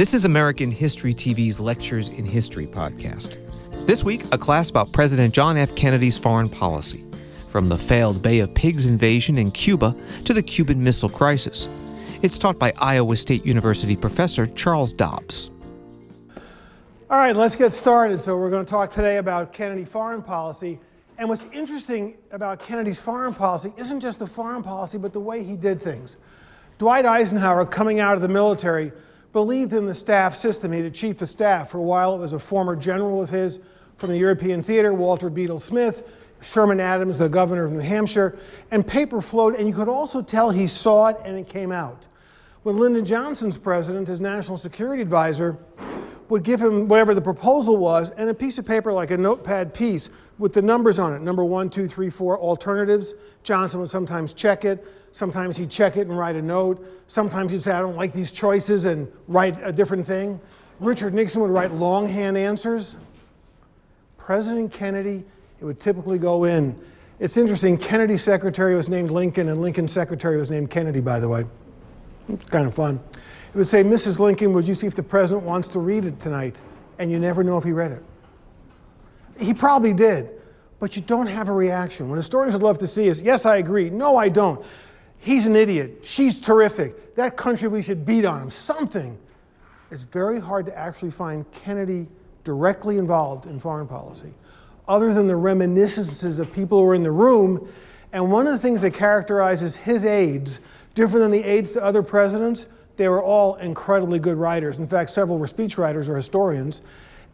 This is American History TV's Lectures in History podcast. This week, a class about President John F. Kennedy's foreign policy, from the failed Bay of Pigs invasion in Cuba to the Cuban Missile Crisis. It's taught by Iowa State University professor Charles Dobbs. All right, let's get started. So, we're going to talk today about Kennedy foreign policy. And what's interesting about Kennedy's foreign policy isn't just the foreign policy, but the way he did things. Dwight Eisenhower, coming out of the military, believed in the staff system. He had a chief of staff. For a while, it was a former general of his from the European theater, Walter Bedell Smith, Sherman Adams, the governor of New Hampshire, and paper flowed, and you could also tell he saw it and it came out. When Lyndon Johnson's president, his national security advisor, would give him whatever the proposal was and a piece of paper like a notepad piece with the numbers on it number one, two, three, four, alternatives. Johnson would sometimes check it. Sometimes he'd check it and write a note. Sometimes he'd say, I don't like these choices and write a different thing. Richard Nixon would write longhand answers. President Kennedy, it would typically go in. It's interesting, Kennedy's secretary was named Lincoln, and Lincoln's secretary was named Kennedy, by the way. Kind of fun. It would say, Mrs. Lincoln, would you see if the president wants to read it tonight? And you never know if he read it. He probably did, but you don't have a reaction. What historians would love to see is, yes, I agree. No, I don't. He's an idiot. She's terrific. That country, we should beat on him. Something. It's very hard to actually find Kennedy directly involved in foreign policy, other than the reminiscences of people who were in the room. And one of the things that characterizes his aides, different than the aides to other presidents, they were all incredibly good writers. In fact, several were speechwriters or historians,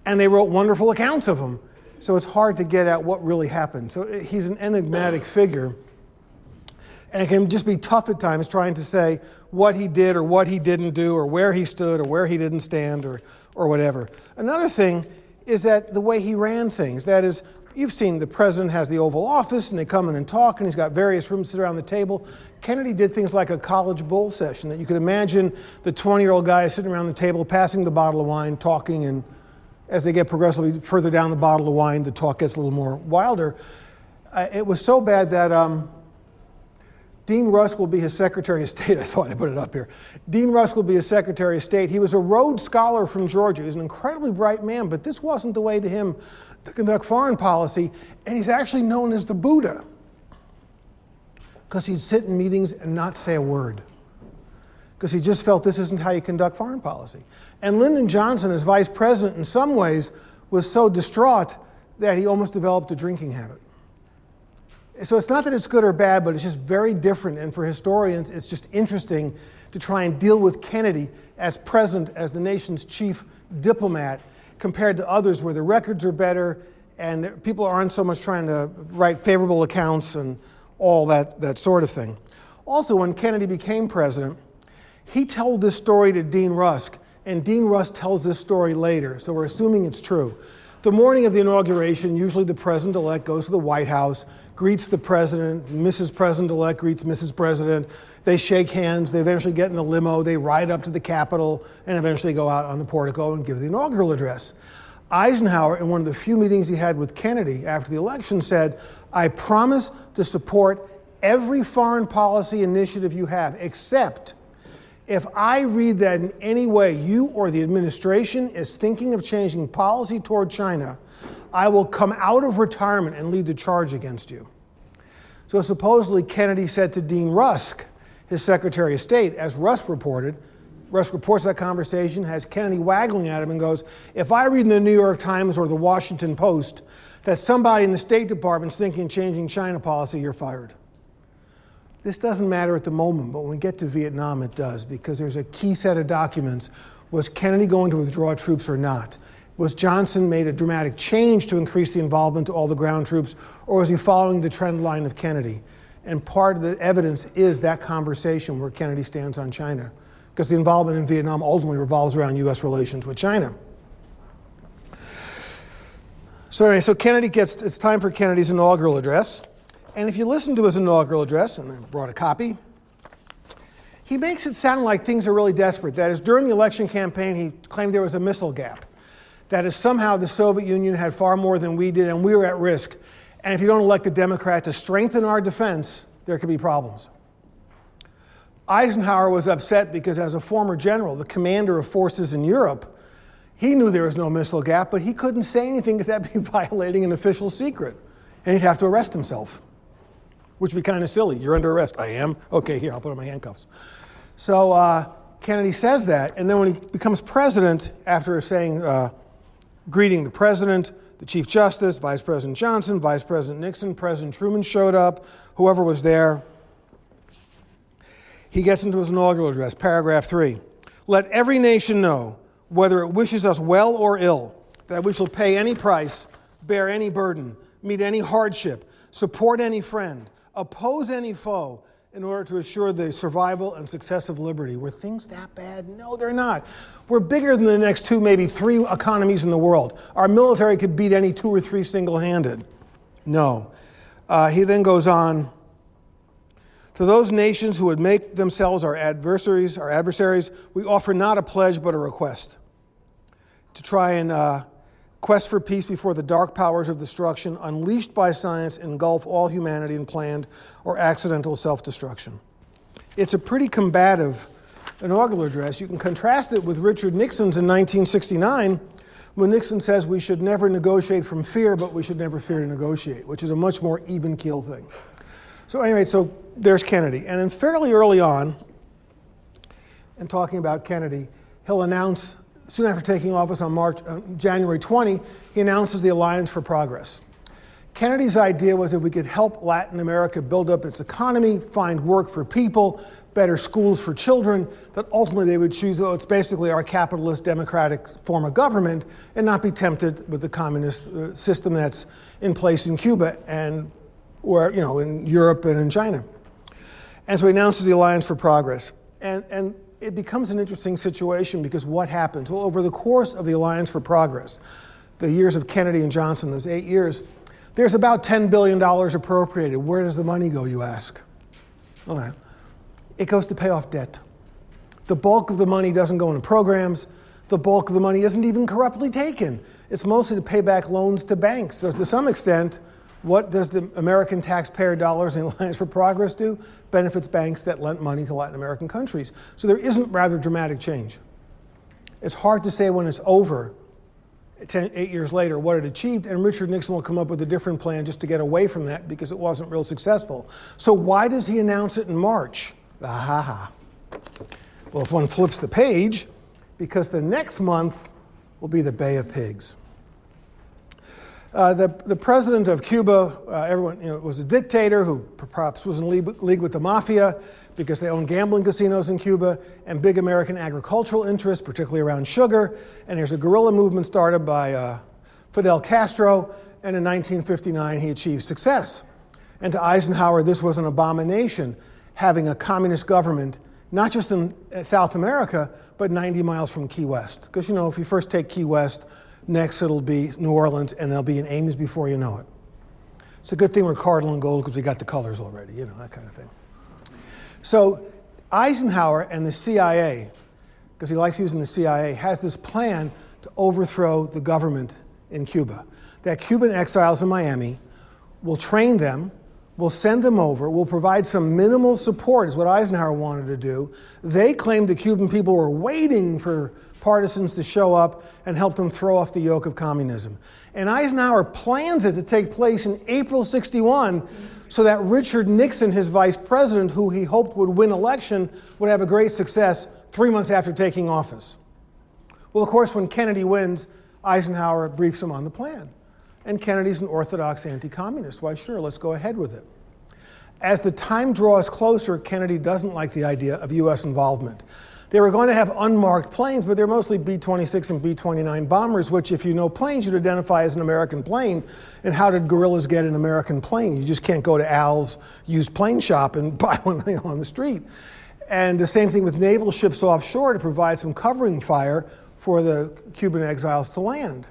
and they wrote wonderful accounts of him. So it's hard to get at what really happened. So he's an enigmatic figure. And it can just be tough at times trying to say what he did or what he didn't do or where he stood or where he didn't stand or, or whatever. Another thing is that the way he ran things. That is, you've seen the president has the Oval Office and they come in and talk and he's got various rooms sit around the table. Kennedy did things like a college bowl session that you could imagine the 20 year old guy sitting around the table passing the bottle of wine, talking, and as they get progressively further down the bottle of wine, the talk gets a little more wilder. Uh, it was so bad that. Um, Dean Rusk will be his Secretary of State. I thought I put it up here. Dean Rusk will be his Secretary of State. He was a Rhodes Scholar from Georgia. He's an incredibly bright man, but this wasn't the way to him to conduct foreign policy, and he's actually known as the Buddha because he'd sit in meetings and not say a word because he just felt this isn't how you conduct foreign policy. And Lyndon Johnson, as vice president, in some ways, was so distraught that he almost developed a drinking habit. So it's not that it's good or bad, but it's just very different. And for historians, it's just interesting to try and deal with Kennedy as president, as the nation's chief diplomat, compared to others where the records are better and people aren't so much trying to write favorable accounts and all that, that sort of thing. Also, when Kennedy became president, he told this story to Dean Rusk, and Dean Rusk tells this story later, so we're assuming it's true. The morning of the inauguration, usually the president elect goes to the White House, greets the president, Mrs. President elect greets Mrs. President. They shake hands, they eventually get in the limo, they ride up to the Capitol, and eventually go out on the portico and give the inaugural address. Eisenhower, in one of the few meetings he had with Kennedy after the election, said, I promise to support every foreign policy initiative you have, except if I read that in any way you or the administration is thinking of changing policy toward China, I will come out of retirement and lead the charge against you. So supposedly Kennedy said to Dean Rusk, his Secretary of State, as Rusk reported, Rusk reports that conversation, has Kennedy waggling at him and goes, If I read in the New York Times or the Washington Post that somebody in the State Department's thinking changing China policy, you're fired. This doesn't matter at the moment, but when we get to Vietnam, it does, because there's a key set of documents. Was Kennedy going to withdraw troops or not? Was Johnson made a dramatic change to increase the involvement to all the ground troops, or was he following the trend line of Kennedy? And part of the evidence is that conversation where Kennedy stands on China, because the involvement in Vietnam ultimately revolves around U.S. relations with China. So, anyway, so Kennedy gets, it's time for Kennedy's inaugural address. And if you listen to his inaugural address, and I brought a copy, he makes it sound like things are really desperate. That is, during the election campaign, he claimed there was a missile gap. That is, somehow the Soviet Union had far more than we did, and we were at risk. And if you don't elect a Democrat to strengthen our defense, there could be problems. Eisenhower was upset because, as a former general, the commander of forces in Europe, he knew there was no missile gap, but he couldn't say anything because that'd be violating an official secret. And he'd have to arrest himself, which would be kind of silly. You're under arrest. I am? Okay, here, I'll put on my handcuffs. So uh, Kennedy says that, and then when he becomes president, after saying, uh, greeting the president, the Chief Justice, Vice President Johnson, Vice President Nixon, President Truman showed up, whoever was there. He gets into his inaugural address, paragraph three. Let every nation know, whether it wishes us well or ill, that we shall pay any price, bear any burden, meet any hardship, support any friend, oppose any foe, in order to assure the survival and success of liberty. Were things that bad? No, they're not. We're bigger than the next two, maybe three economies in the world. Our military could beat any two or three single handed. No. Uh, he then goes on to those nations who would make themselves our adversaries, our adversaries, we offer not a pledge but a request to try and uh, quest for peace before the dark powers of destruction unleashed by science engulf all humanity in planned or accidental self destruction. It's a pretty combative inaugural address. You can contrast it with Richard Nixon's in 1969 when Nixon says we should never negotiate from fear, but we should never fear to negotiate, which is a much more even keel thing. So, anyway, so there's Kennedy. And then fairly early on, in talking about Kennedy, he'll announce, soon after taking office on March, uh, January 20, he announces the Alliance for Progress. Kennedy's idea was that we could help Latin America build up its economy, find work for people, better schools for children, that ultimately they would choose, oh, it's basically our capitalist democratic form of government and not be tempted with the communist uh, system that's in place in Cuba and where, you know, in Europe and in China. And so he announces the Alliance for Progress. And, and it becomes an interesting situation because what happens? Well, over the course of the Alliance for Progress, the years of Kennedy and Johnson, those eight years, there's about $10 billion appropriated. Where does the money go, you ask? Okay. It goes to pay off debt. The bulk of the money doesn't go into programs. The bulk of the money isn't even corruptly taken. It's mostly to pay back loans to banks. So, to some extent, what does the American taxpayer dollars in Alliance for Progress do? Benefits banks that lent money to Latin American countries. So there isn't rather dramatic change. It's hard to say when it's over, ten, eight years later, what it achieved, and Richard Nixon will come up with a different plan just to get away from that because it wasn't real successful. So why does he announce it in March? Ha ha. Well, if one flips the page, because the next month will be the Bay of Pigs. Uh, the, the president of Cuba, uh, everyone, you know, was a dictator who perhaps was in league, league with the mafia because they owned gambling casinos in Cuba and big American agricultural interests, particularly around sugar. And there's a guerrilla movement started by uh, Fidel Castro, and in 1959 he achieved success. And to Eisenhower, this was an abomination, having a communist government, not just in uh, South America, but 90 miles from Key West. Because, you know, if you first take Key West, Next, it'll be New Orleans, and they'll be in Ames before you know it. It's a good thing we're cardinal and gold because we got the colors already, you know, that kind of thing. So Eisenhower and the CIA, because he likes using the CIA, has this plan to overthrow the government in Cuba. That Cuban exiles in Miami will train them, will send them over, will provide some minimal support, is what Eisenhower wanted to do. They claimed the Cuban people were waiting for partisans to show up and help them throw off the yoke of communism. And Eisenhower plans it to take place in April 61 so that Richard Nixon, his vice president, who he hoped would win election, would have a great success three months after taking office. Well, of course, when Kennedy wins, Eisenhower briefs him on the plan. And Kennedy's an orthodox anti communist. Why, sure, let's go ahead with it. As the time draws closer, Kennedy doesn't like the idea of U.S. involvement. They were going to have unmarked planes, but they're mostly B 26 and B 29 bombers, which, if you know planes, you'd identify as an American plane. And how did guerrillas get an American plane? You just can't go to Al's used plane shop and buy one on the street. And the same thing with naval ships offshore to provide some covering fire for the Cuban exiles to land.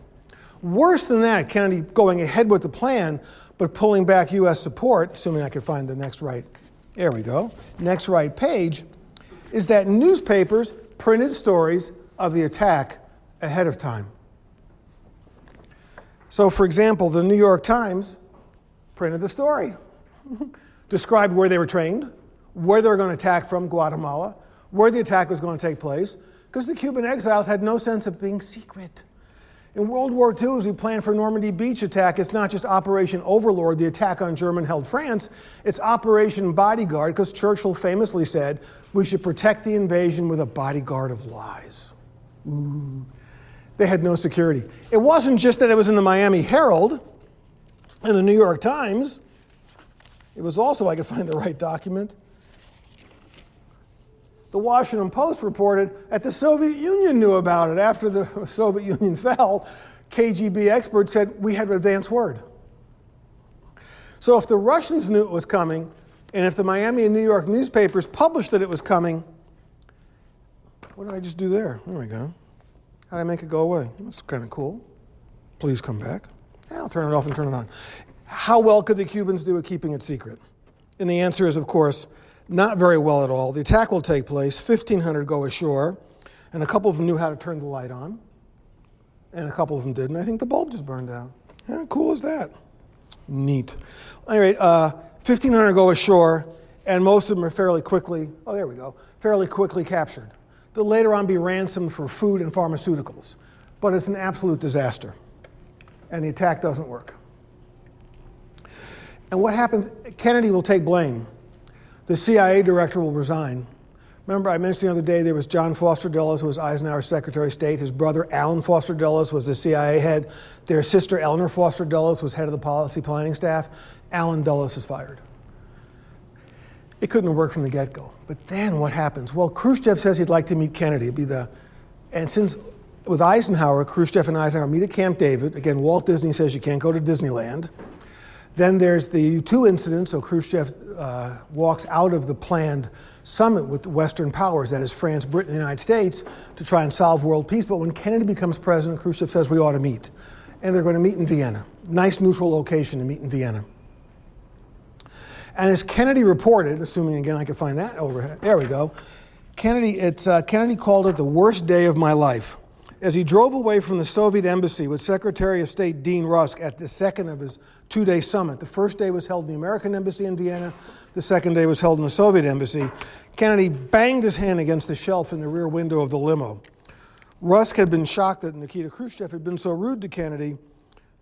Worse than that, Kennedy going ahead with the plan, but pulling back U.S. support, assuming I could find the next right. There we go. Next right page is that newspapers printed stories of the attack ahead of time. So, for example, the New York Times printed the story, described where they were trained, where they were going to attack from Guatemala, where the attack was going to take place, because the Cuban exiles had no sense of being secret. In World War II, as we plan for Normandy Beach attack, it's not just Operation Overlord, the attack on German held France, it's Operation Bodyguard, because Churchill famously said, we should protect the invasion with a bodyguard of lies. Ooh. They had no security. It wasn't just that it was in the Miami Herald and the New York Times, it was also, I could find the right document, the Washington Post reported that the Soviet Union knew about it. After the Soviet Union fell, KGB experts said we had advance word. So if the Russians knew it was coming, and if the Miami and New York newspapers published that it was coming, what did I just do there? There we go. How did I make it go away? That's kind of cool. Please come back. Yeah, I'll turn it off and turn it on. How well could the Cubans do at keeping it secret? And the answer is, of course, not very well at all. The attack will take place. 1,500 go ashore, and a couple of them knew how to turn the light on, and a couple of them didn't. I think the bulb just burned out. How cool is that? Neat. Anyway, uh, 1,500 go ashore, and most of them are fairly quickly, oh, there we go, fairly quickly captured. They'll later on be ransomed for food and pharmaceuticals. But it's an absolute disaster, and the attack doesn't work. And what happens? Kennedy will take blame the CIA director will resign. Remember, I mentioned the other day there was John Foster Dulles, who was Eisenhower's Secretary of State. His brother, Allen Foster Dulles, was the CIA head. Their sister, Eleanor Foster Dulles, was head of the policy planning staff. Allen Dulles is fired. It couldn't have worked from the get go. But then what happens? Well, Khrushchev says he'd like to meet Kennedy. It'd be the, and since with Eisenhower, Khrushchev and Eisenhower meet at Camp David. Again, Walt Disney says you can't go to Disneyland. Then there's the U 2 incident, so Khrushchev uh, walks out of the planned summit with Western powers, that is France, Britain, and the United States, to try and solve world peace. But when Kennedy becomes president, Khrushchev says we ought to meet. And they're going to meet in Vienna. Nice neutral location to meet in Vienna. And as Kennedy reported, assuming again I could find that over there we go. Kennedy, it's, uh, Kennedy called it the worst day of my life. As he drove away from the Soviet embassy with Secretary of State Dean Rusk at the second of his two day summit, the first day was held in the American embassy in Vienna, the second day was held in the Soviet embassy, Kennedy banged his hand against the shelf in the rear window of the limo. Rusk had been shocked that Nikita Khrushchev had been so rude to Kennedy,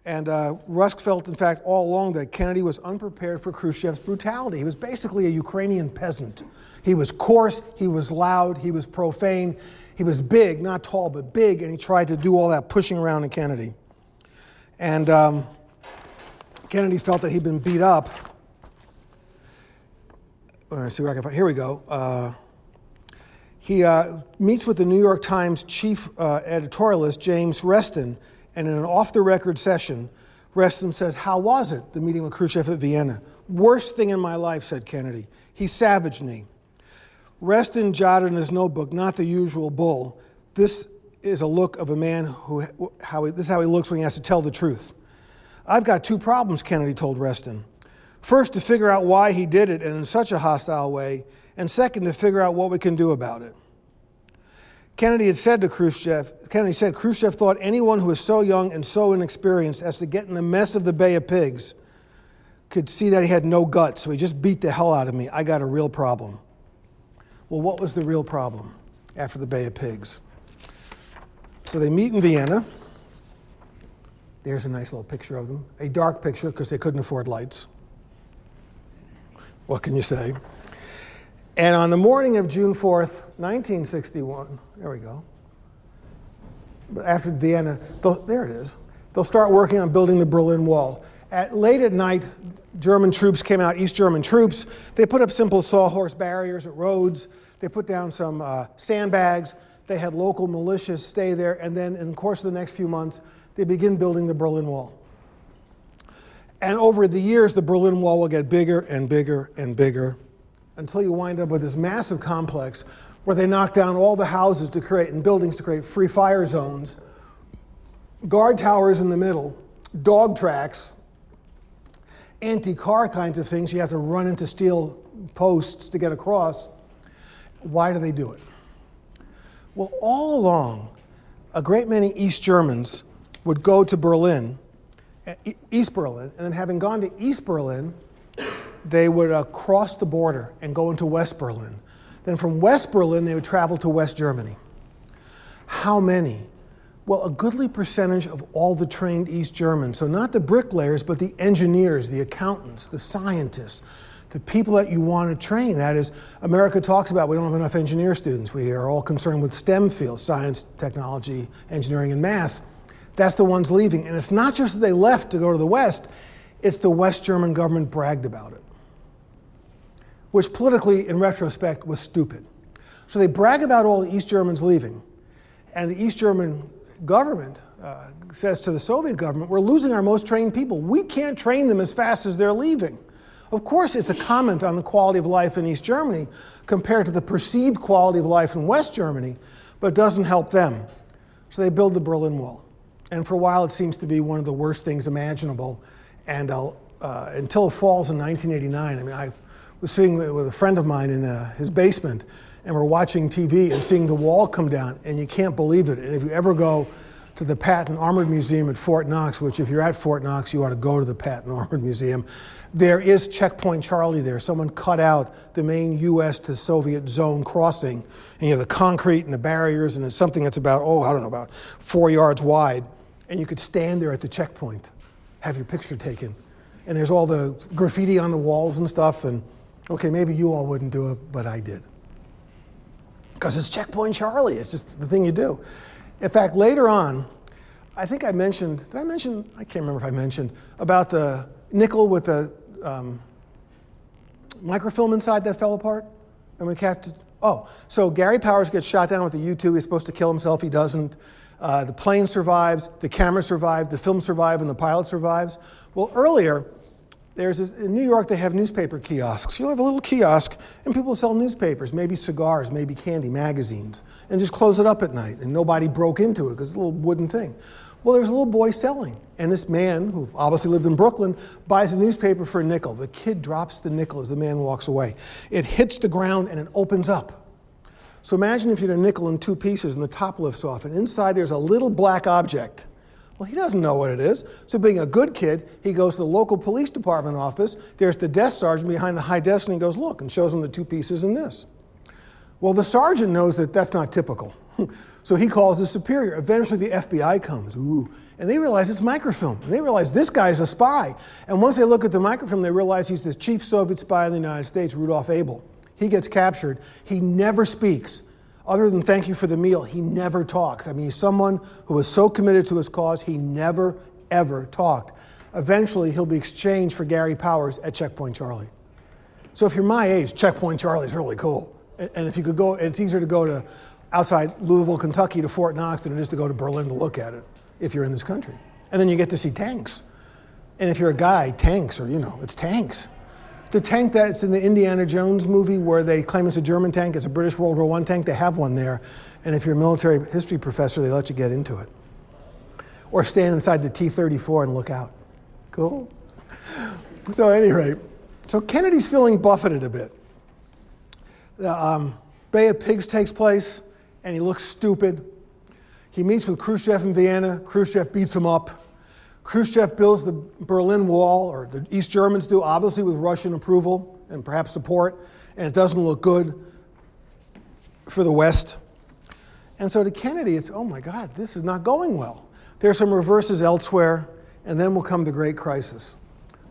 and uh, Rusk felt, in fact, all along that Kennedy was unprepared for Khrushchev's brutality. He was basically a Ukrainian peasant. He was coarse, he was loud, he was profane, he was big, not tall, but big, and he tried to do all that pushing around in Kennedy. And um, Kennedy felt that he'd been beat up. Let's see where I can find. Here we go. Uh, he uh, meets with the New York Times chief uh, editorialist James Reston, and in an off-the-record session, Reston says, "How was it? The meeting with Khrushchev at Vienna? Worst thing in my life," said Kennedy. He savaged me. Reston jotted in his notebook, not the usual bull. This is a look of a man who, how he, this is how he looks when he has to tell the truth. I've got two problems, Kennedy told Reston. First, to figure out why he did it and in such a hostile way, and second, to figure out what we can do about it. Kennedy had said to Khrushchev, Kennedy said, Khrushchev thought anyone who was so young and so inexperienced as to get in the mess of the Bay of Pigs could see that he had no guts, so he just beat the hell out of me. I got a real problem. Well, what was the real problem after the Bay of Pigs? So they meet in Vienna. There's a nice little picture of them. A dark picture because they couldn't afford lights. What can you say? And on the morning of June 4th, 1961, there we go, after Vienna, there it is, they'll start working on building the Berlin Wall. At late at night, German troops came out, East German troops. They put up simple sawhorse barriers at roads. They put down some uh, sandbags. They had local militias stay there. And then, in the course of the next few months, they begin building the Berlin Wall. And over the years, the Berlin Wall will get bigger and bigger and bigger until you wind up with this massive complex where they knock down all the houses to create and buildings to create free fire zones, guard towers in the middle, dog tracks, anti car kinds of things. You have to run into steel posts to get across. Why do they do it? Well, all along, a great many East Germans would go to Berlin, East Berlin, and then having gone to East Berlin, they would uh, cross the border and go into West Berlin. Then from West Berlin, they would travel to West Germany. How many? Well, a goodly percentage of all the trained East Germans. So, not the bricklayers, but the engineers, the accountants, the scientists, the people that you want to train. That is, America talks about we don't have enough engineer students. We are all concerned with STEM fields science, technology, engineering, and math. That's the ones leaving. And it's not just that they left to go to the West, it's the West German government bragged about it, which politically, in retrospect, was stupid. So they brag about all the East Germans leaving, and the East German government uh, says to the Soviet government, We're losing our most trained people. We can't train them as fast as they're leaving. Of course, it's a comment on the quality of life in East Germany compared to the perceived quality of life in West Germany, but it doesn't help them. So they build the Berlin Wall. And for a while, it seems to be one of the worst things imaginable. And uh, until it falls in 1989, I mean, I was sitting with a friend of mine in uh, his basement, and we're watching TV and seeing the wall come down, and you can't believe it. And if you ever go to the Patton Armored Museum at Fort Knox, which if you're at Fort Knox, you ought to go to the Patton Armored Museum. There is Checkpoint Charlie there. Someone cut out the main US to Soviet zone crossing, and you have the concrete and the barriers, and it's something that's about, oh, I don't know, about four yards wide. And you could stand there at the checkpoint, have your picture taken. And there's all the graffiti on the walls and stuff, and okay, maybe you all wouldn't do it, but I did. Because it's Checkpoint Charlie, it's just the thing you do. In fact, later on, I think I mentioned, did I mention, I can't remember if I mentioned, about the nickel with the um, microfilm inside that fell apart? And we captured, oh, so Gary Powers gets shot down with a U 2. He's supposed to kill himself, he doesn't. Uh, the plane survives, the camera survived, the film survived, and the pilot survives. Well, earlier, there's a, in New York, they have newspaper kiosks. You'll have a little kiosk, and people sell newspapers, maybe cigars, maybe candy, magazines, and just close it up at night, and nobody broke into it because it's a little wooden thing. Well, there's a little boy selling, and this man, who obviously lived in Brooklyn, buys a newspaper for a nickel. The kid drops the nickel as the man walks away. It hits the ground and it opens up. So imagine if you had a nickel in two pieces and the top lifts off, and inside there's a little black object. Well, he doesn't know what it is. So, being a good kid, he goes to the local police department office. There's the desk sergeant behind the high desk, and he goes, Look, and shows him the two pieces in this. Well, the sergeant knows that that's not typical. so he calls his superior. Eventually, the FBI comes. Ooh. And they realize it's microfilm. And they realize this guy's a spy. And once they look at the microfilm, they realize he's the chief Soviet spy in the United States, Rudolf Abel. He gets captured. He never speaks. Other than thank you for the meal, he never talks. I mean, he's someone who was so committed to his cause, he never, ever talked. Eventually, he'll be exchanged for Gary Powers at Checkpoint Charlie. So if you're my age, Checkpoint Charlie is really cool. And if you could go, it's easier to go to outside Louisville, Kentucky to Fort Knox than it is to go to Berlin to look at it if you're in this country. And then you get to see tanks. And if you're a guy, tanks are, you know, it's tanks. The tank that's in the Indiana Jones movie where they claim it's a German tank, it's a British World War I tank, they have one there. And if you're a military history professor, they let you get into it. Or stand inside the T 34 and look out. Cool? So, at any rate, so Kennedy's feeling buffeted a bit. The um, Bay of Pigs takes place, and he looks stupid. He meets with Khrushchev in Vienna. Khrushchev beats him up. Khrushchev builds the Berlin Wall, or the East Germans do, obviously with Russian approval and perhaps support, and it doesn't look good for the West. And so to Kennedy, it's, oh my God, this is not going well. There's some reverses elsewhere, and then will come the great crisis,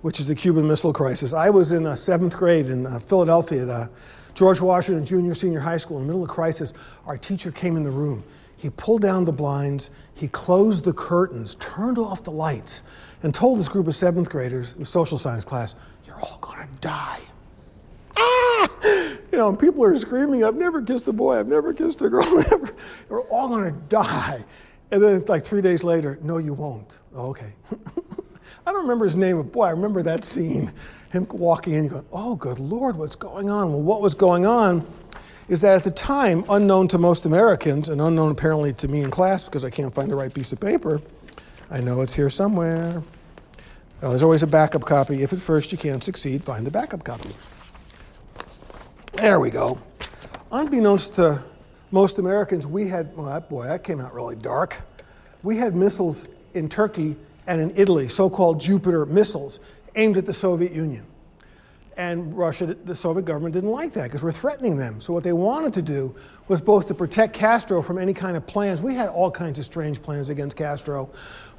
which is the Cuban Missile Crisis. I was in uh, seventh grade in uh, Philadelphia at uh, George Washington Junior Senior High School. In the middle of crisis, our teacher came in the room. He pulled down the blinds, he closed the curtains, turned off the lights, and told this group of seventh graders, in social science class, You're all gonna die. Ah! You know, people are screaming, I've never kissed a boy, I've never kissed a girl. We're all gonna die. And then, like three days later, no, you won't. Oh, okay. I don't remember his name, but boy, I remember that scene. Him walking in, and going, Oh, good Lord, what's going on? Well, what was going on? Is that at the time, unknown to most Americans, and unknown apparently to me in class because I can't find the right piece of paper, I know it's here somewhere. There's always a backup copy. If at first you can't succeed, find the backup copy. There we go. Unbeknownst to most Americans, we had, well, that, boy, that came out really dark. We had missiles in Turkey and in Italy, so called Jupiter missiles, aimed at the Soviet Union. And Russia, the Soviet government didn't like that because we're threatening them. So what they wanted to do was both to protect Castro from any kind of plans. We had all kinds of strange plans against Castro.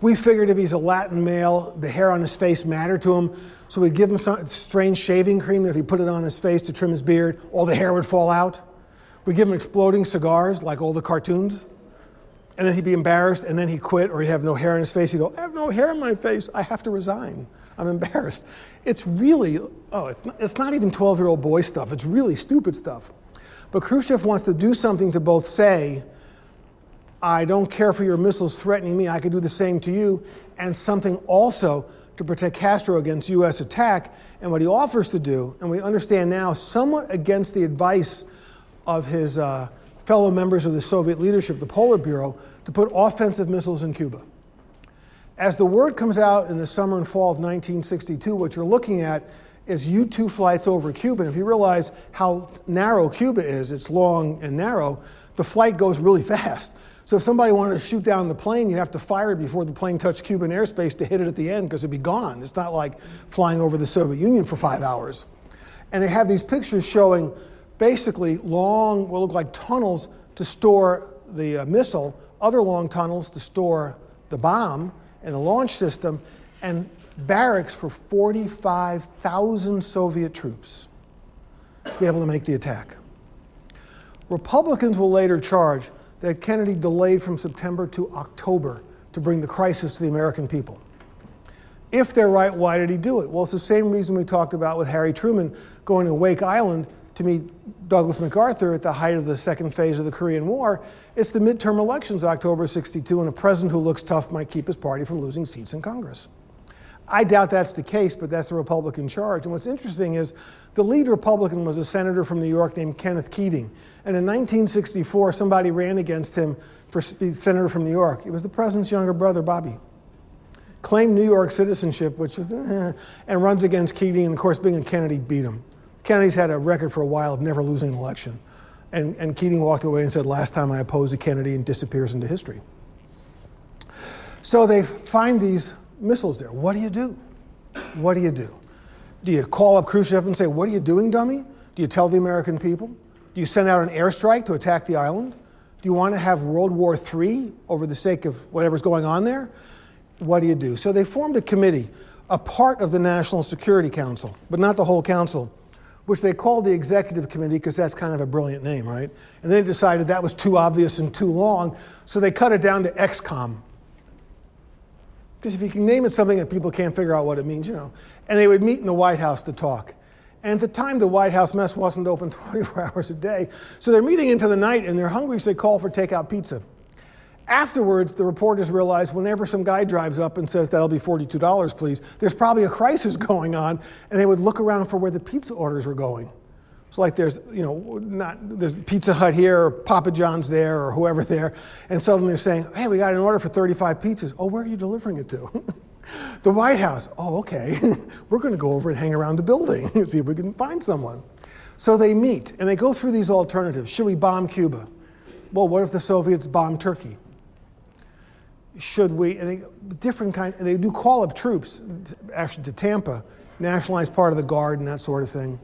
We figured if he's a Latin male, the hair on his face mattered to him. So we'd give him some strange shaving cream that if he put it on his face to trim his beard, all the hair would fall out. We'd give him exploding cigars like all the cartoons. And then he'd be embarrassed, and then he'd quit, or he'd have no hair in his face. He'd go, I have no hair in my face. I have to resign. I'm embarrassed. It's really, oh, it's not, it's not even 12 year old boy stuff. It's really stupid stuff. But Khrushchev wants to do something to both say, I don't care for your missiles threatening me, I could do the same to you, and something also to protect Castro against US attack. And what he offers to do, and we understand now, somewhat against the advice of his. Uh, fellow members of the Soviet leadership, the Politburo, to put offensive missiles in Cuba. As the word comes out in the summer and fall of 1962, what you're looking at is U 2 flights over Cuba. And if you realize how narrow Cuba is, it's long and narrow, the flight goes really fast. So if somebody wanted to shoot down the plane, you'd have to fire it before the plane touched Cuban airspace to hit it at the end because it'd be gone. It's not like flying over the Soviet Union for five hours. And they have these pictures showing basically long, what look like tunnels to store the uh, missile, other long tunnels to store the bomb and the launch system, and barracks for 45,000 Soviet troops to be able to make the attack. Republicans will later charge that Kennedy delayed from September to October to bring the crisis to the American people. If they're right, why did he do it? Well, it's the same reason we talked about with Harry Truman going to Wake Island to meet Douglas MacArthur at the height of the second phase of the Korean War. It's the midterm elections, October 62, and a president who looks tough might keep his party from losing seats in Congress. I doubt that's the case, but that's the Republican charge. And what's interesting is the lead Republican was a senator from New York named Kenneth Keating. And in 1964, somebody ran against him for senator from New York. It was the president's younger brother, Bobby. Claimed New York citizenship, which was, eh, and runs against Keating. And of course, being a Kennedy beat him. Kennedy's had a record for a while of never losing an election. And, and Keating walked away and said, Last time I opposed a Kennedy, and disappears into history. So they find these missiles there. What do you do? What do you do? Do you call up Khrushchev and say, What are you doing, dummy? Do you tell the American people? Do you send out an airstrike to attack the island? Do you want to have World War III over the sake of whatever's going on there? What do you do? So they formed a committee, a part of the National Security Council, but not the whole council which they called the executive committee because that's kind of a brilliant name, right? And they decided that was too obvious and too long, so they cut it down to ExComm. Because if you can name it something that people can't figure out what it means, you know. And they would meet in the White House to talk. And at the time, the White House mess wasn't open 24 hours a day. So they're meeting into the night and they're hungry, so they call for takeout pizza. Afterwards, the reporters realize whenever some guy drives up and says, That'll be $42, please, there's probably a crisis going on, and they would look around for where the pizza orders were going. So, like, there's, you know, not, there's Pizza Hut here, or Papa John's there, or whoever there, and suddenly they're saying, Hey, we got an order for 35 pizzas. Oh, where are you delivering it to? the White House. Oh, okay. we're going to go over and hang around the building and see if we can find someone. So they meet and they go through these alternatives. Should we bomb Cuba? Well, what if the Soviets bomb Turkey? Should we, and they, different kind, they do call up troops, actually to Tampa, nationalize part of the guard and that sort of thing.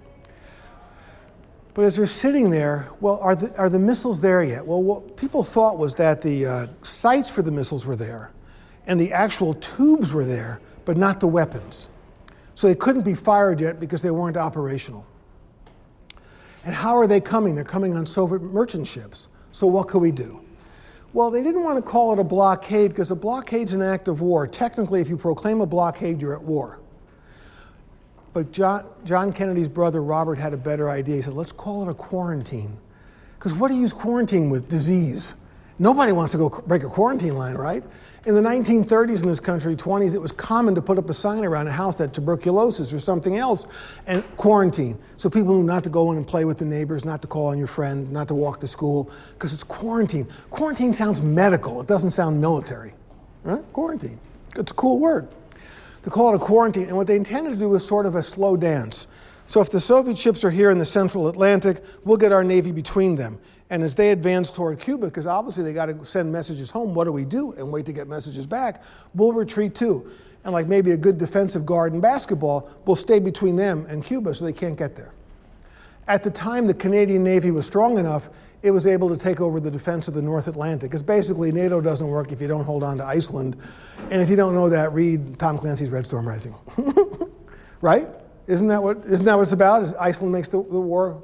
But as they're sitting there, well, are the, are the missiles there yet? Well, what people thought was that the uh, sites for the missiles were there, and the actual tubes were there, but not the weapons. So they couldn't be fired yet because they weren't operational. And how are they coming? They're coming on Soviet merchant ships. So what could we do? Well, they didn't want to call it a blockade because a blockade's an act of war. Technically, if you proclaim a blockade, you're at war. But John, John Kennedy's brother Robert had a better idea. He said, let's call it a quarantine. Because what do you use quarantine with? Disease. Nobody wants to go break a quarantine line, right? In the 1930s in this country, 20s, it was common to put up a sign around a house that tuberculosis or something else and quarantine. So people knew not to go in and play with the neighbors, not to call on your friend, not to walk to school, because it's quarantine. Quarantine sounds medical, it doesn't sound military. Quarantine. It's a cool word. To call it a quarantine. And what they intended to do was sort of a slow dance. So if the Soviet ships are here in the central Atlantic, we'll get our Navy between them. And as they advance toward Cuba, because obviously they got to send messages home, what do we do? And wait to get messages back. We'll retreat too. And like maybe a good defensive guard in basketball, we'll stay between them and Cuba so they can't get there. At the time, the Canadian Navy was strong enough, it was able to take over the defense of the North Atlantic. Because basically, NATO doesn't work if you don't hold on to Iceland. And if you don't know that, read Tom Clancy's Red Storm Rising. right? Isn't that what, isn't that what it's about? Is Iceland makes the, the, war,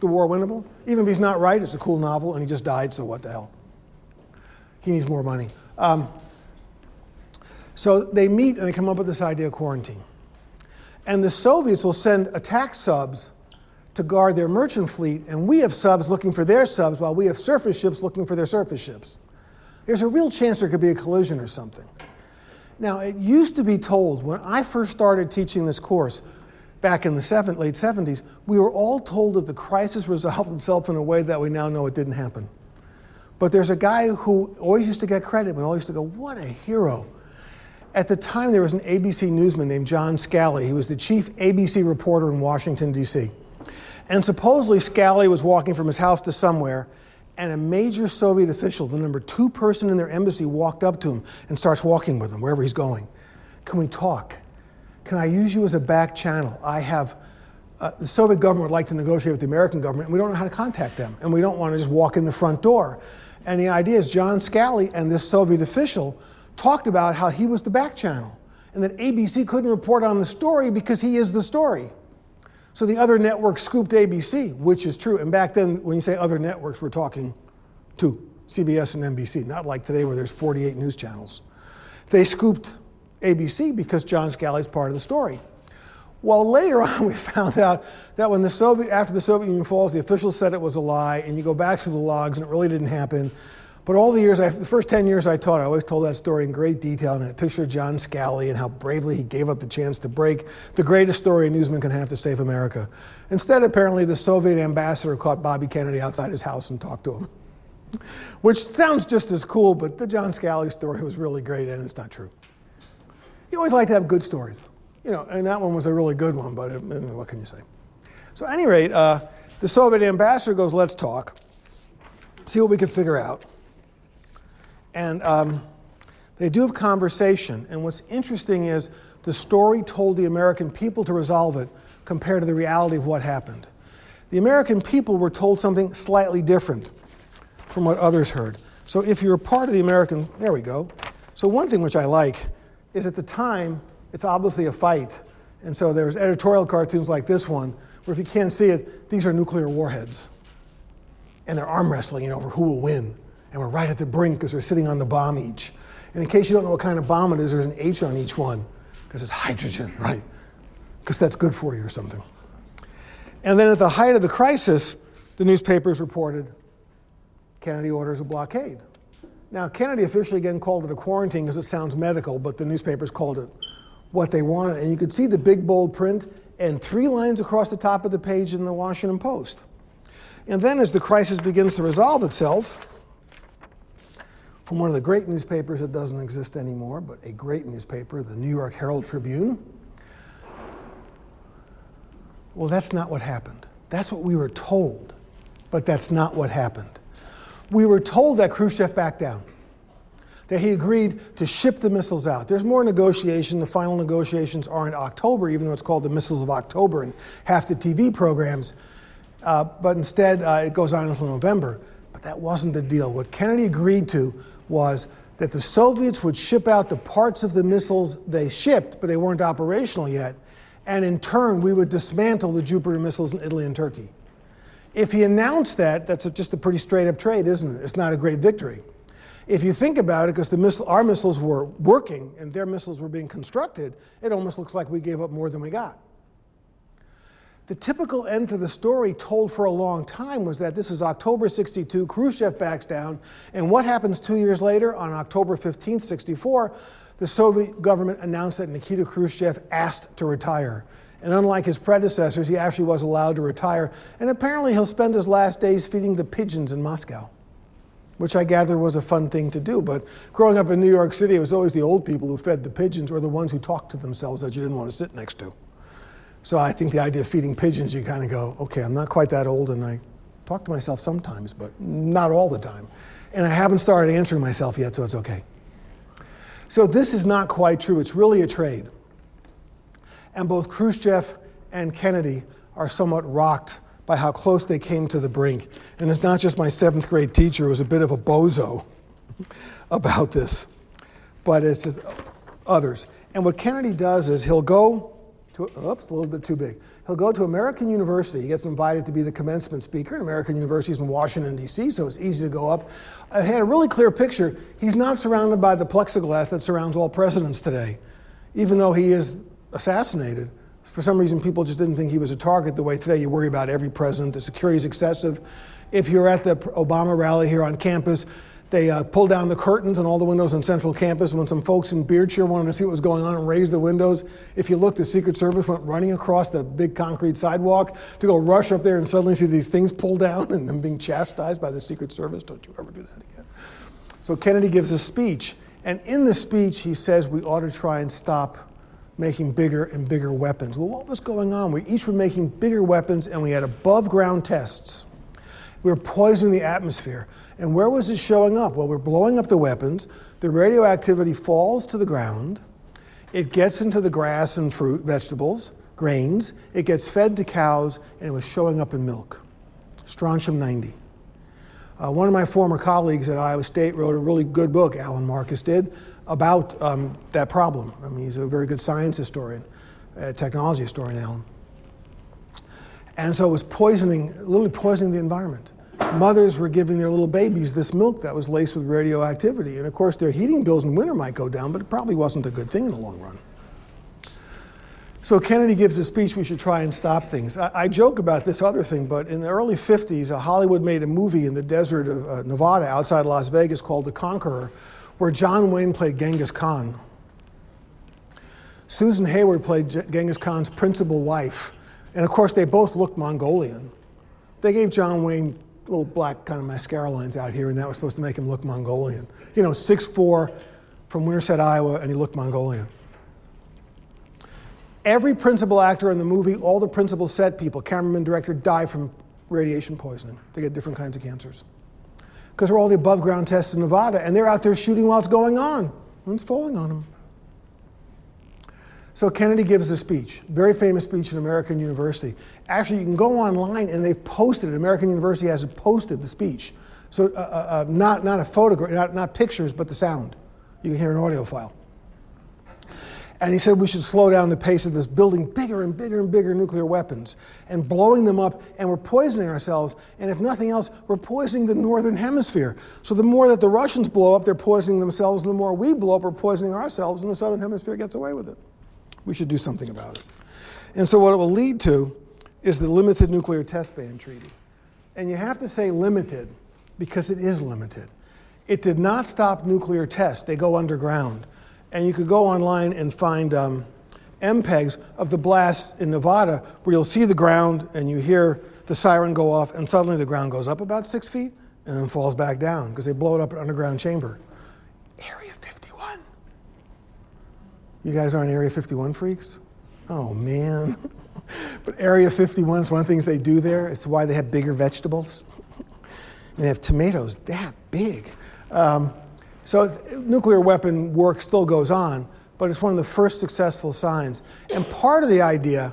the war winnable? Even if he's not right, it's a cool novel, and he just died, so what the hell? He needs more money. Um, so they meet and they come up with this idea of quarantine. And the Soviets will send attack subs to guard their merchant fleet, and we have subs looking for their subs while we have surface ships looking for their surface ships. There's a real chance there could be a collision or something. Now, it used to be told when I first started teaching this course back in the seven, late 70s, we were all told that the crisis resolved itself in a way that we now know it didn't happen. But there's a guy who always used to get credit. We always used to go, what a hero. At the time, there was an ABC newsman named John Scali. He was the chief ABC reporter in Washington, D.C. And supposedly, Scali was walking from his house to somewhere, and a major Soviet official, the number two person in their embassy, walked up to him and starts walking with him wherever he's going. Can we talk? Can I use you as a back channel? I have. Uh, the Soviet government would like to negotiate with the American government, and we don't know how to contact them, and we don't want to just walk in the front door. And the idea is John Scali and this Soviet official talked about how he was the back channel, and that ABC couldn't report on the story because he is the story. So the other networks scooped ABC, which is true. And back then, when you say other networks, we're talking two CBS and NBC, not like today where there's 48 news channels. They scooped ABC because John Scali is part of the story. Well, later on, we found out that when the Soviet, after the Soviet Union falls, the officials said it was a lie, and you go back to the logs, and it really didn't happen. But all the years, I, the first 10 years I taught, I always told that story in great detail and I pictured John Scali and how bravely he gave up the chance to break the greatest story a newsman can have to save America. Instead, apparently, the Soviet ambassador caught Bobby Kennedy outside his house and talked to him. Which sounds just as cool, but the John Scali story was really great and it's not true. You always like to have good stories. You know, and that one was a really good one, but it, what can you say? So, at any rate, uh, the Soviet ambassador goes, Let's talk, see what we can figure out. And um, they do have conversation. And what's interesting is the story told the American people to resolve it compared to the reality of what happened. The American people were told something slightly different from what others heard. So if you're a part of the American, there we go. So one thing which I like is at the time, it's obviously a fight. And so there's editorial cartoons like this one, where if you can't see it, these are nuclear warheads. And they're arm wrestling over who will win and we're right at the brink because we're sitting on the bomb each. And in case you don't know what kind of bomb it is, there's an H on each one because it's hydrogen, right? Because that's good for you or something. And then at the height of the crisis, the newspapers reported Kennedy orders a blockade. Now, Kennedy officially again called it a quarantine because it sounds medical, but the newspapers called it what they wanted. And you could see the big bold print and three lines across the top of the page in the Washington Post. And then as the crisis begins to resolve itself, from one of the great newspapers that doesn't exist anymore, but a great newspaper, the New York Herald Tribune. Well, that's not what happened. That's what we were told, but that's not what happened. We were told that Khrushchev backed down, that he agreed to ship the missiles out. There's more negotiation. The final negotiations are in October, even though it's called the Missiles of October in half the TV programs. Uh, but instead, uh, it goes on until November. But that wasn't the deal. What Kennedy agreed to was that the Soviets would ship out the parts of the missiles they shipped, but they weren't operational yet, and in turn, we would dismantle the Jupiter missiles in Italy and Turkey. If he announced that, that's just a pretty straight up trade, isn't it? It's not a great victory. If you think about it, because our missiles were working and their missiles were being constructed, it almost looks like we gave up more than we got. The typical end to the story told for a long time was that this is October 62, Khrushchev backs down, and what happens two years later, on October 15, 64, the Soviet government announced that Nikita Khrushchev asked to retire. And unlike his predecessors, he actually was allowed to retire. And apparently, he'll spend his last days feeding the pigeons in Moscow, which I gather was a fun thing to do. But growing up in New York City, it was always the old people who fed the pigeons or the ones who talked to themselves that you didn't want to sit next to. So I think the idea of feeding pigeons, you kind of go, okay, I'm not quite that old, and I talk to myself sometimes, but not all the time. And I haven't started answering myself yet, so it's okay. So this is not quite true. It's really a trade. And both Khrushchev and Kennedy are somewhat rocked by how close they came to the brink. And it's not just my seventh grade teacher who was a bit of a bozo about this, but it's just others. And what Kennedy does is he'll go to, oops, a little bit too big. He'll go to American University. He gets invited to be the commencement speaker. And American University is in Washington, D.C., so it's easy to go up. Uh, I had a really clear picture. He's not surrounded by the plexiglass that surrounds all presidents today, even though he is assassinated. For some reason, people just didn't think he was a target the way today you worry about every president. The security is excessive. If you're at the Obama rally here on campus, they uh, pulled down the curtains and all the windows on Central Campus when some folks in Beardshear wanted to see what was going on and raised the windows. If you look, the Secret Service went running across the big concrete sidewalk to go rush up there and suddenly see these things pulled down and them being chastised by the Secret Service. Don't you ever do that again. So Kennedy gives a speech, and in the speech, he says we ought to try and stop making bigger and bigger weapons. Well, what was going on? We each were making bigger weapons, and we had above ground tests. We were poisoning the atmosphere. And where was it showing up? Well, we're blowing up the weapons. The radioactivity falls to the ground. It gets into the grass and fruit, vegetables, grains. It gets fed to cows, and it was showing up in milk. Strontium 90. Uh, one of my former colleagues at Iowa State wrote a really good book, Alan Marcus did, about um, that problem. I mean, he's a very good science historian, uh, technology historian, Alan. And so it was poisoning, literally poisoning the environment. Mothers were giving their little babies this milk that was laced with radioactivity. And of course, their heating bills in winter might go down, but it probably wasn't a good thing in the long run. So Kennedy gives a speech, we should try and stop things. I, I, joke about this other thing, but in the early 50s, uh, Hollywood made a movie in the desert of uh, Nevada outside Las Vegas called The Conqueror, where John Wayne played Genghis Khan. Susan Hayward played Genghis Khan's principal wife. And of course, they both looked Mongolian. They gave John Wayne little black kind of mascara lines out here, and that was supposed to make him look Mongolian. You know, 6'4 from Winterset, Iowa, and he looked Mongolian. Every principal actor in the movie, all the principal set people, cameraman, director, die from radiation poisoning. They get different kinds of cancers because they're all the above ground tests in Nevada, and they're out there shooting while it's going on. One's falling on them. So Kennedy gives a speech, very famous speech in American University. Actually, you can go online and they've posted it. American University has posted the speech. So uh, uh, uh, not, not a photograph, not, not pictures, but the sound. You can hear an audio file. And he said we should slow down the pace of this building bigger and bigger and bigger nuclear weapons and blowing them up, and we're poisoning ourselves. And if nothing else, we're poisoning the northern hemisphere. So the more that the Russians blow up, they're poisoning themselves, and the more we blow up, we're poisoning ourselves, and the southern hemisphere gets away with it. We should do something about it. And so what it will lead to is the Limited Nuclear Test Ban Treaty. And you have to say limited because it is limited. It did not stop nuclear tests, they go underground. And you could go online and find um, MPEGs of the blasts in Nevada where you'll see the ground and you hear the siren go off, and suddenly the ground goes up about six feet and then falls back down because they blow it up an underground chamber. Area 51. You guys aren't Area 51 freaks? Oh, man. but Area 51 is one of the things they do there. It's why they have bigger vegetables. they have tomatoes that big. Um, so nuclear weapon work still goes on, but it's one of the first successful signs. And part of the idea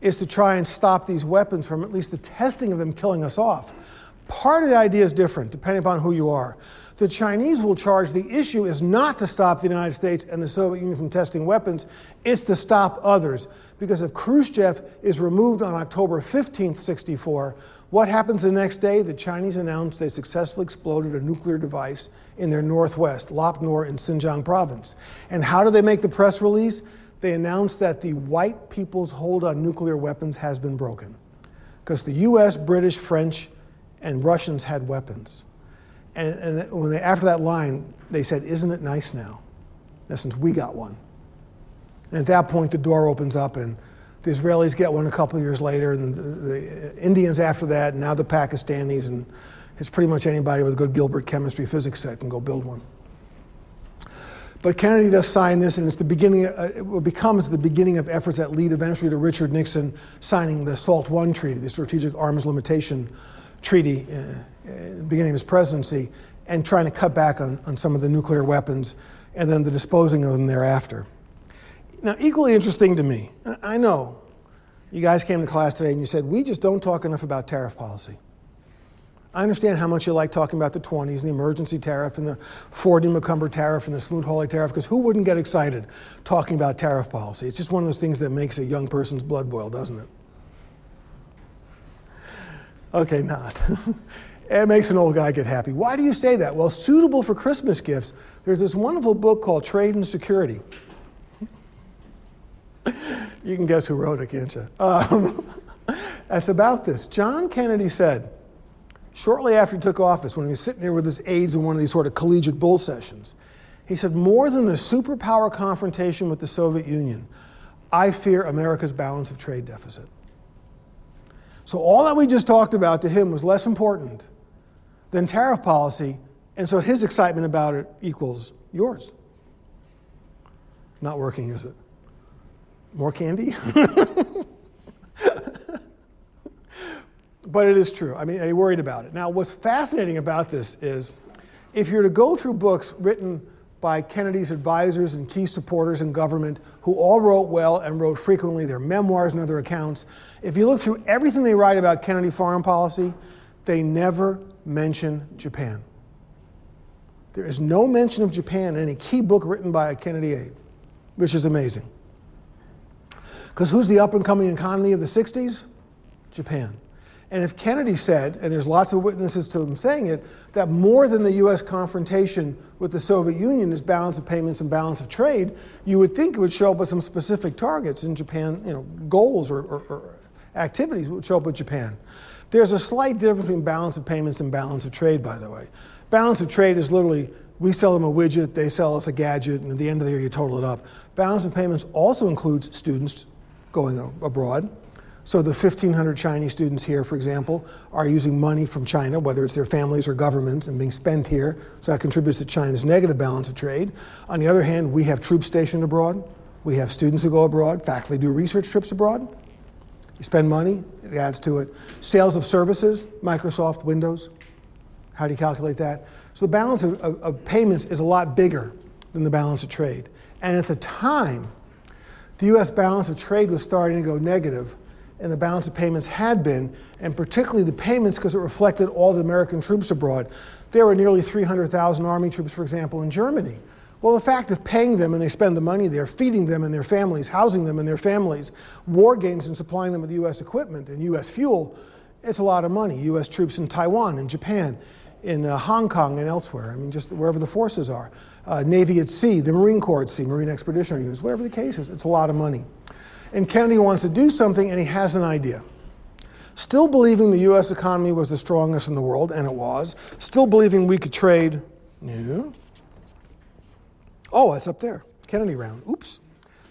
is to try and stop these weapons from at least the testing of them killing us off. Part of the idea is different depending upon who you are. The Chinese will charge the issue is not to stop the United States and the Soviet Union from testing weapons, it's to stop others. Because if Khrushchev is removed on October 15th, 64, what happens the next day? The Chinese announced they successfully exploded a nuclear device in their northwest, Lop Nor in Xinjiang province. And how do they make the press release? They announced that the white people's hold on nuclear weapons has been broken. Because the US, British, French, and Russians had weapons. And, and when they, after that line, they said, Isn't it nice now? In essence, we got one. And at that point, the door opens up, and the Israelis get one a couple years later, and the, the, Indians after that, and now the Pakistanis, and it's pretty much anybody with a good Gilbert chemistry physics set can go build one. But Kennedy does sign this, and it's the beginning. Uh, it becomes the beginning of efforts that lead eventually to Richard Nixon signing the SALT I Treaty, the Strategic Arms Limitation Treaty, uh, the beginning of his presidency, and trying to cut back on, on some of the nuclear weapons, and then the disposing of them thereafter. Now, equally interesting to me, I know you guys came to class today and you said we just don't talk enough about tariff policy. I understand how much you like talking about the 20s and the emergency tariff and the Fordney-McCumber tariff and the Smoot-Hawley tariff, because who wouldn't get excited talking about tariff policy? It's just one of those things that makes a young person's blood boil, doesn't it? Okay, not. it makes an old guy get happy. Why do you say that? Well, suitable for Christmas gifts, there's this wonderful book called Trade and Security. you can guess who wrote it, can't you? Um, that's about this. John Kennedy said, shortly after he took office, when he was sitting there with his aides in one of these sort of collegiate bull sessions, he said, More than the superpower confrontation with the Soviet Union, I fear America's balance of trade deficit. So, all that we just talked about to him was less important than tariff policy, and so his excitement about it equals yours. Not working, is it? More candy? but it is true. I mean, he worried about it. Now, what's fascinating about this is if you're to go through books written by Kennedy's advisors and key supporters in government who all wrote well and wrote frequently their memoirs and other accounts, if you look through everything they write about Kennedy foreign policy, they never mention Japan. There is no mention of Japan in any key book written by a Kennedy aide, which is amazing. Because who's the up and coming economy of the 60s? Japan. And if Kennedy said, and there's lots of witnesses to him saying it, that more than the US confrontation with the Soviet Union is balance of payments and balance of trade, you would think it would show up with some specific targets in Japan, you know, goals or, or, or activities would show up with Japan. There's a slight difference between balance of payments and balance of trade, by the way. Balance of trade is literally we sell them a widget, they sell us a gadget, and at the end of the year you total it up. Balance of payments also includes students going abroad. So the 1,500 Chinese students here, for example, are using money from China, whether it's their families or governments, and being spent here. So that contributes to China's negative balance of trade. On the other hand, we have troops stationed abroad. We have students who go abroad. Faculty do research trips abroad. You spend money, it adds to it. Sales of services, Microsoft, Windows. How do you calculate that? So the balance of, of, of payments is a lot bigger than the balance of trade. And at the time, the US balance of trade was starting to go negative and the balance of payments had been, and particularly the payments because it reflected all the American troops abroad. There were nearly 300,000 Army troops, for example, in Germany. Well, the fact of paying them and they spend the money there, feeding them and their families, housing them and their families, war games and supplying them with U.S. equipment and U.S. fuel, it's a lot of money. U.S. troops in Taiwan and Japan, in uh, Hong Kong and elsewhere. I mean, just wherever the forces are. Uh, Navy at sea, the Marine Corps at sea, Marine Expeditionary Units, whatever the case is, it's a lot of money and Kennedy wants to do something and he has an idea. Still believing the US economy was the strongest in the world, and it was. Still believing we could trade. No. Oh, it's up there. Kennedy round. Oops.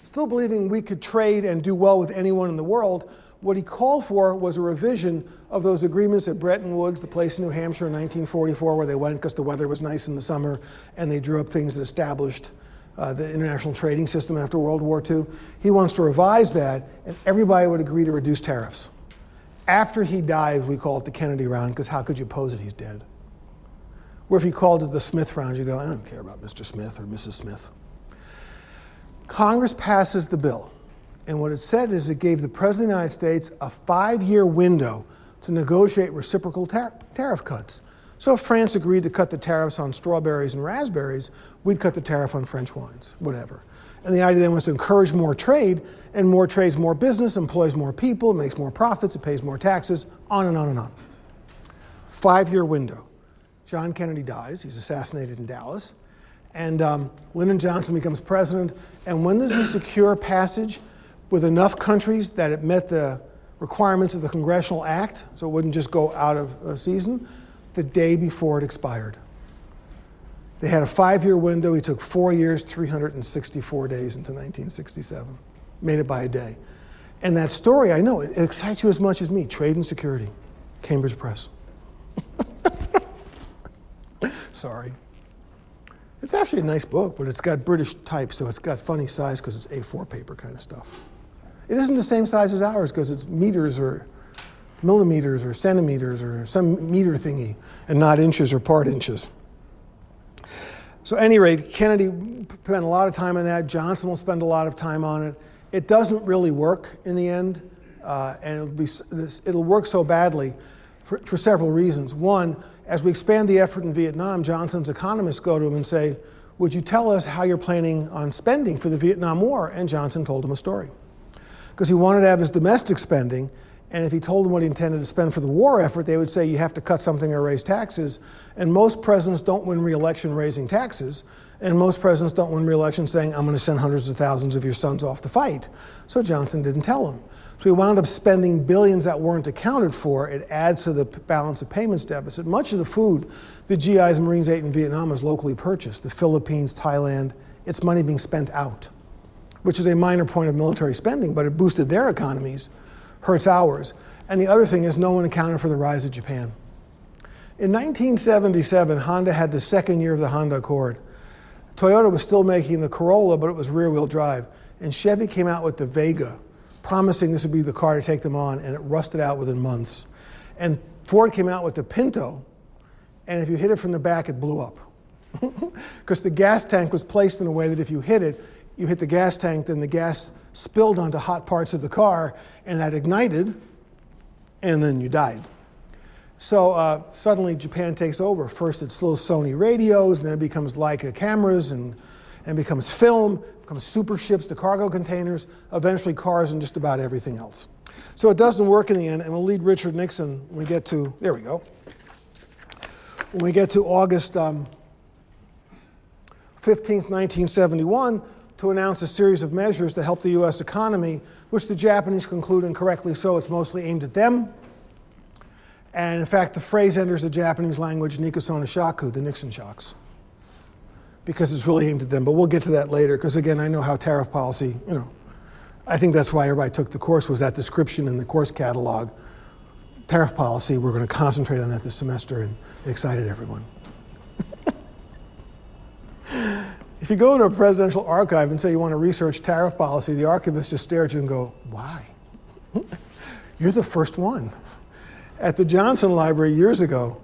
Still believing we could trade and do well with anyone in the world. What he called for was a revision of those agreements at Bretton Woods, the place in New Hampshire in 1944 where they went because the weather was nice in the summer and they drew up things that established uh, the international trading system after World War II. He wants to revise that, and everybody would agree to reduce tariffs. After he died, we call it the Kennedy round, because how could you oppose it? He's dead. Where if you called it the Smith round, you go, I don't care about Mr. Smith or Mrs. Smith. Congress passes the bill, and what it said is it gave the President of the United States a five year window to negotiate reciprocal tar- tariff cuts. So if France agreed to cut the tariffs on strawberries and raspberries, we'd cut the tariff on French wines, whatever. And the idea then was to encourage more trade, and more trade's more business, employs more people, makes more profits, it pays more taxes, on and on and on. Five year window. John Kennedy dies, he's assassinated in Dallas, and um, Lyndon Johnson becomes president. And when does he secure passage with enough countries that it met the requirements of the Congressional Act, so it wouldn't just go out of season? the day before it expired. They had a five year window. He took four years, 364 days into 1967. Made it by a day. And that story, I know, it excites you as much as me. Trade and Security, Cambridge Press. Sorry. It's actually a nice book, but it's got British type, so it's got funny size because it's A4 paper kind of stuff. It isn't the same size as ours because it's meters or millimeters or centimeters or some meter thingy and not inches or part inches. So, at any rate, Kennedy spent a lot of time on that. Johnson will spend a lot of time on it. It doesn't really work in the end, uh, and it'll, be, this, it'll work so badly for, for several reasons. One, as we expand the effort in Vietnam, Johnson's economists go to him and say, Would you tell us how you're planning on spending for the Vietnam War? And Johnson told him a story. Because he wanted to have his domestic spending, and if he told them what he intended to spend for the war effort, they would say you have to cut something or raise taxes. And most presidents don't win re-election raising taxes. And most presidents don't win re-election saying, I'm going to send hundreds of thousands of your sons off to fight. So Johnson didn't tell him. So he wound up spending billions that weren't accounted for. It adds to the balance of payments deficit. Much of the food the GIs and Marines ate in Vietnam was locally purchased. The Philippines, Thailand, it's money being spent out, which is a minor point of military spending, but it boosted their economies hurts ours. And the other thing is, no one accounted for the rise of Japan. In 1977, Honda had the second year of the Honda Accord. Toyota was still making the Corolla, but it was rear wheel drive. And Chevy came out with the Vega, promising this would be the car to take them on, and it rusted out within months. And Ford came out with the Pinto, and if you hit it from the back, it blew up. Because the gas tank was placed in a way that if you hit it, you hit the gas tank, then the gas spilled onto hot parts of the car, and that ignited, and then you died. So uh, suddenly Japan takes over. First it's little Sony radios, and then it becomes Leica cameras, and, and becomes film, becomes super ships, to cargo containers, eventually cars, and just about everything else. So it doesn't work in the end, and we'll lead Richard Nixon when we get to, there we go. When we get to August um, 15th, 1971, to announce a series of measures to help the US economy, which the Japanese conclude, and correctly so, it's mostly aimed at them. And in fact, the phrase enters the Japanese language, Nikosona Shaku, the Nixon shocks, because it's really aimed at them. But we'll get to that later, because again, I know how tariff policy, you know, I think that's why everybody took the course, was that description in the course catalog. Tariff policy, we're going to concentrate on that this semester, and excited everyone. If you go to a presidential archive and say you want to research tariff policy, the archivist just stares at you and go, why? You're the first one. At the Johnson Library years ago,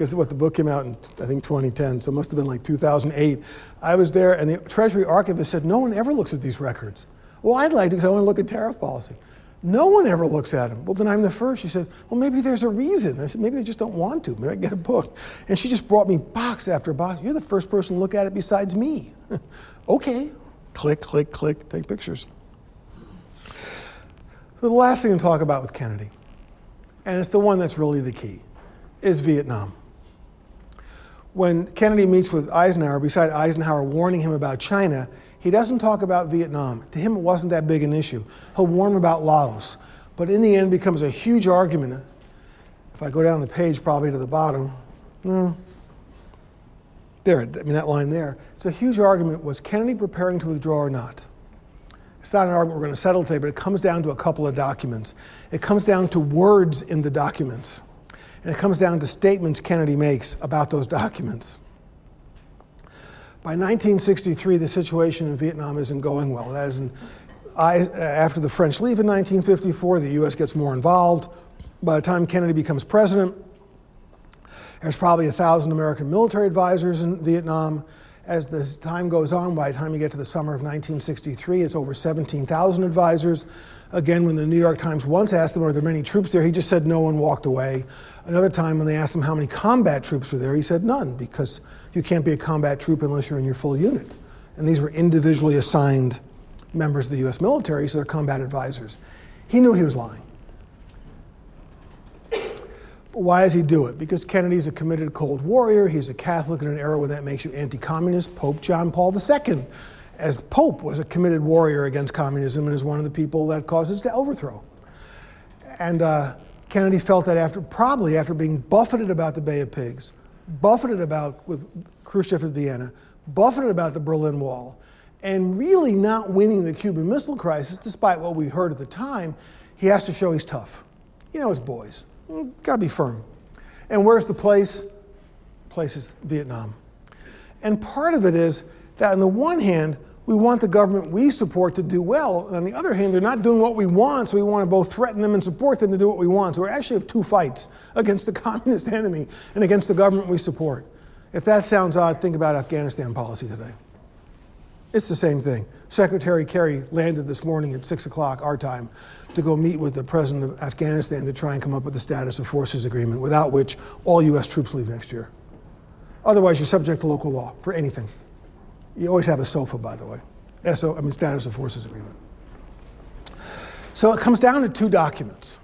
because what the book came out in I think 2010, so it must have been like 2008. I was there, and the Treasury archivist said, "No one ever looks at these records." Well, I'd like to because I want to look at tariff policy. No one ever looks at them. Well, then I'm the first. She said, Well, maybe there's a reason. I said, Maybe they just don't want to. Maybe I get a book. And she just brought me box after box. You're the first person to look at it besides me. okay. Click, click, click, take pictures. So the last thing to talk about with Kennedy, and it's the one that's really the key, is Vietnam. When Kennedy meets with Eisenhower, beside Eisenhower warning him about China, he doesn't talk about Vietnam. To him, it wasn't that big an issue. He'll warn about Laos. But in the end, becomes a huge argument. If I go down the page, probably to the bottom, no, there, I mean, that line there. It's a huge argument. Was Kennedy preparing to withdraw or not? It's not an argument we're going to settle today, but it comes down to a couple of documents. It comes down to words in the documents. And it comes down to statements Kennedy makes about those documents. By 1963, the situation in Vietnam isn't going well. That is, in, I, uh, after the French leave in 1954, the U.S. gets more involved. By the time Kennedy becomes president, there's probably a thousand American military advisors in Vietnam. As the time goes on, by the time you get to the summer of 1963, it's over 17,000 advisors. Again, when the New York Times once asked him, Are there many troops there? he just said no one walked away. Another time, when they asked him how many combat troops were there, he said none, because you can't be a combat troop unless you're in your full unit. And these were individually assigned members of the US military, so they're combat advisors. He knew he was lying. But why does he do it? Because Kennedy's a committed Cold Warrior. He's a Catholic in an era when that makes you anti communist. Pope John Paul II, as Pope, was a committed warrior against communism and is one of the people that caused its overthrow. And uh, Kennedy felt that after, probably after being buffeted about the Bay of Pigs, buffeted about with Khrushchev at Vienna, buffeted about the Berlin Wall, and really not winning the Cuban Missile Crisis, despite what we heard at the time, he has to show he's tough. You know, his boys. Got to be firm. And where's the place? The Place is Vietnam. And part of it is that, on the one hand, we want the government we support to do well. And on the other hand, they're not doing what we want, so we want to both threaten them and support them to do what we want. So we actually have two fights against the communist enemy and against the government we support. If that sounds odd, think about Afghanistan policy today. It's the same thing. Secretary Kerry landed this morning at 6 o'clock our time to go meet with the president of Afghanistan to try and come up with a status of forces agreement, without which all U.S. troops leave next year. Otherwise, you're subject to local law for anything. You always have a SOFA, by the way. SO, I mean, status of forces agreement. So it comes down to two documents.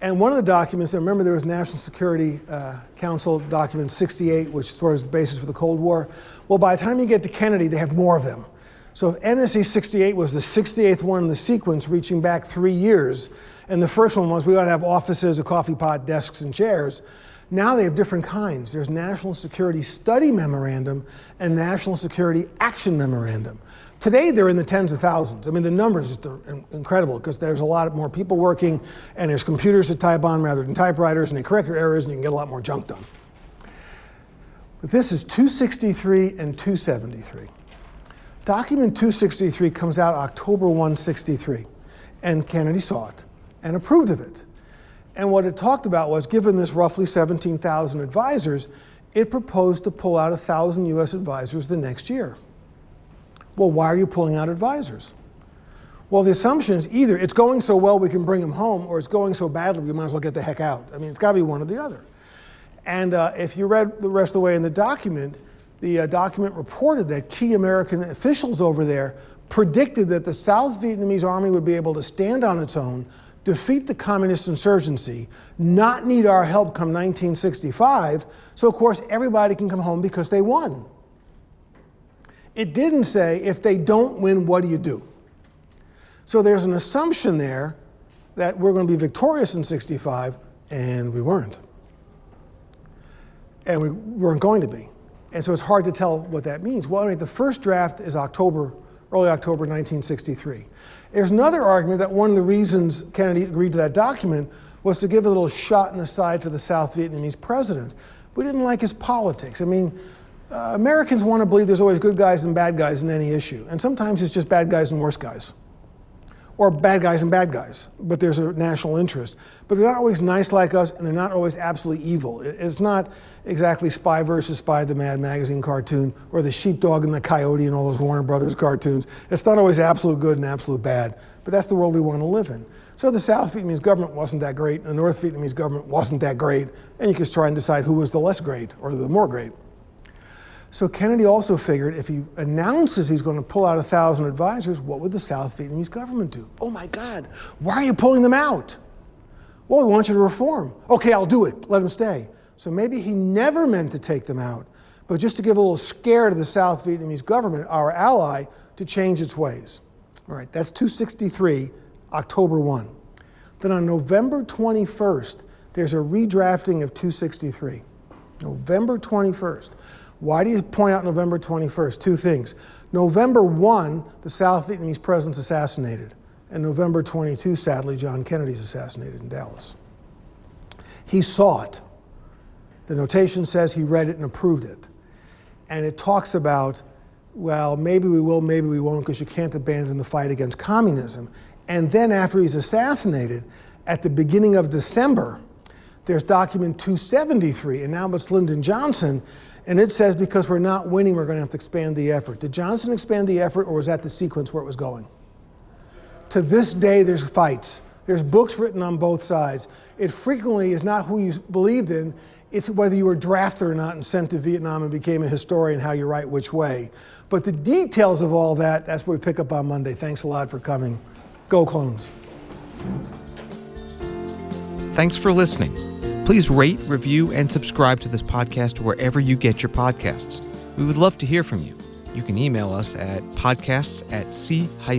And one of the documents, and remember there was National Security uh, Council document 68, which sort of is the basis for the Cold War. Well, by the time you get to Kennedy, they have more of them. So if NSC 68 was the 68th one in the sequence, reaching back three years. And the first one was we ought to have offices, a coffee pot, desks, and chairs. Now they have different kinds. There's National Security Study Memorandum and National Security Action Memorandum. Today they're in the tens of thousands. I mean, the numbers are incredible because there's a lot more people working and there's computers to type on rather than typewriters and they correct your errors and you can get a lot more junk done. But this is 263 and 273. Document 263 comes out October 163 and Kennedy saw it and approved of it. And what it talked about was given this roughly 17,000 advisors, it proposed to pull out 1,000 US advisors the next year. Well, why are you pulling out advisors? Well, the assumption is either it's going so well we can bring them home, or it's going so badly we might as well get the heck out. I mean, it's got to be one or the other. And uh, if you read the rest of the way in the document, the uh, document reported that key American officials over there predicted that the South Vietnamese army would be able to stand on its own, defeat the communist insurgency, not need our help come 1965. So, of course, everybody can come home because they won. It didn't say, if they don't win, what do you do? So there's an assumption there that we're going to be victorious in 65, and we weren't. And we weren't going to be. And so it's hard to tell what that means. Well, anyway, the first draft is October, early October 1963. There's another argument that one of the reasons Kennedy agreed to that document was to give a little shot in the side to the South Vietnamese president. We didn't like his politics. I mean, uh, Americans want to believe there's always good guys and bad guys in any issue. And sometimes it's just bad guys and worse guys. Or bad guys and bad guys, but there's a national interest. But they're not always nice like us, and they're not always absolutely evil. It's not exactly Spy versus Spy, the Mad Magazine cartoon, or the sheepdog and the coyote and all those Warner Brothers cartoons. It's not always absolute good and absolute bad, but that's the world we want to live in. So the South Vietnamese government wasn't that great, and the North Vietnamese government wasn't that great, and you could try and decide who was the less great or the more great. So Kennedy also figured if he announces he's going to pull out a thousand advisors, what would the South Vietnamese government do? Oh my God, why are you pulling them out? Well, we want you to reform. Okay, I'll do it. Let them stay. So maybe he never meant to take them out, but just to give a little scare to the South Vietnamese government, our ally, to change its ways. All right, that's 263, October 1. Then on November 21st, there's a redrafting of 263. November 21st. Why do you point out November 21st? Two things. November 1, the South Vietnamese president's assassinated. And November 22, sadly, John Kennedy's assassinated in Dallas. He saw it. The notation says he read it and approved it. And it talks about, well, maybe we will, maybe we won't, because you can't abandon the fight against communism. And then after he's assassinated, at the beginning of December, there's document 273, and now it's Lyndon Johnson and it says because we're not winning, we're going to have to expand the effort. Did Johnson expand the effort, or was that the sequence where it was going? To this day, there's fights. There's books written on both sides. It frequently is not who you believed in, it's whether you were drafted or not and sent to Vietnam and became a historian, how you write which way. But the details of all that, that's what we pick up on Monday. Thanks a lot for coming. Go Clones. Thanks for listening. Please rate, review, and subscribe to this podcast wherever you get your podcasts. We would love to hear from you. You can email us at podcasts at c-span.org.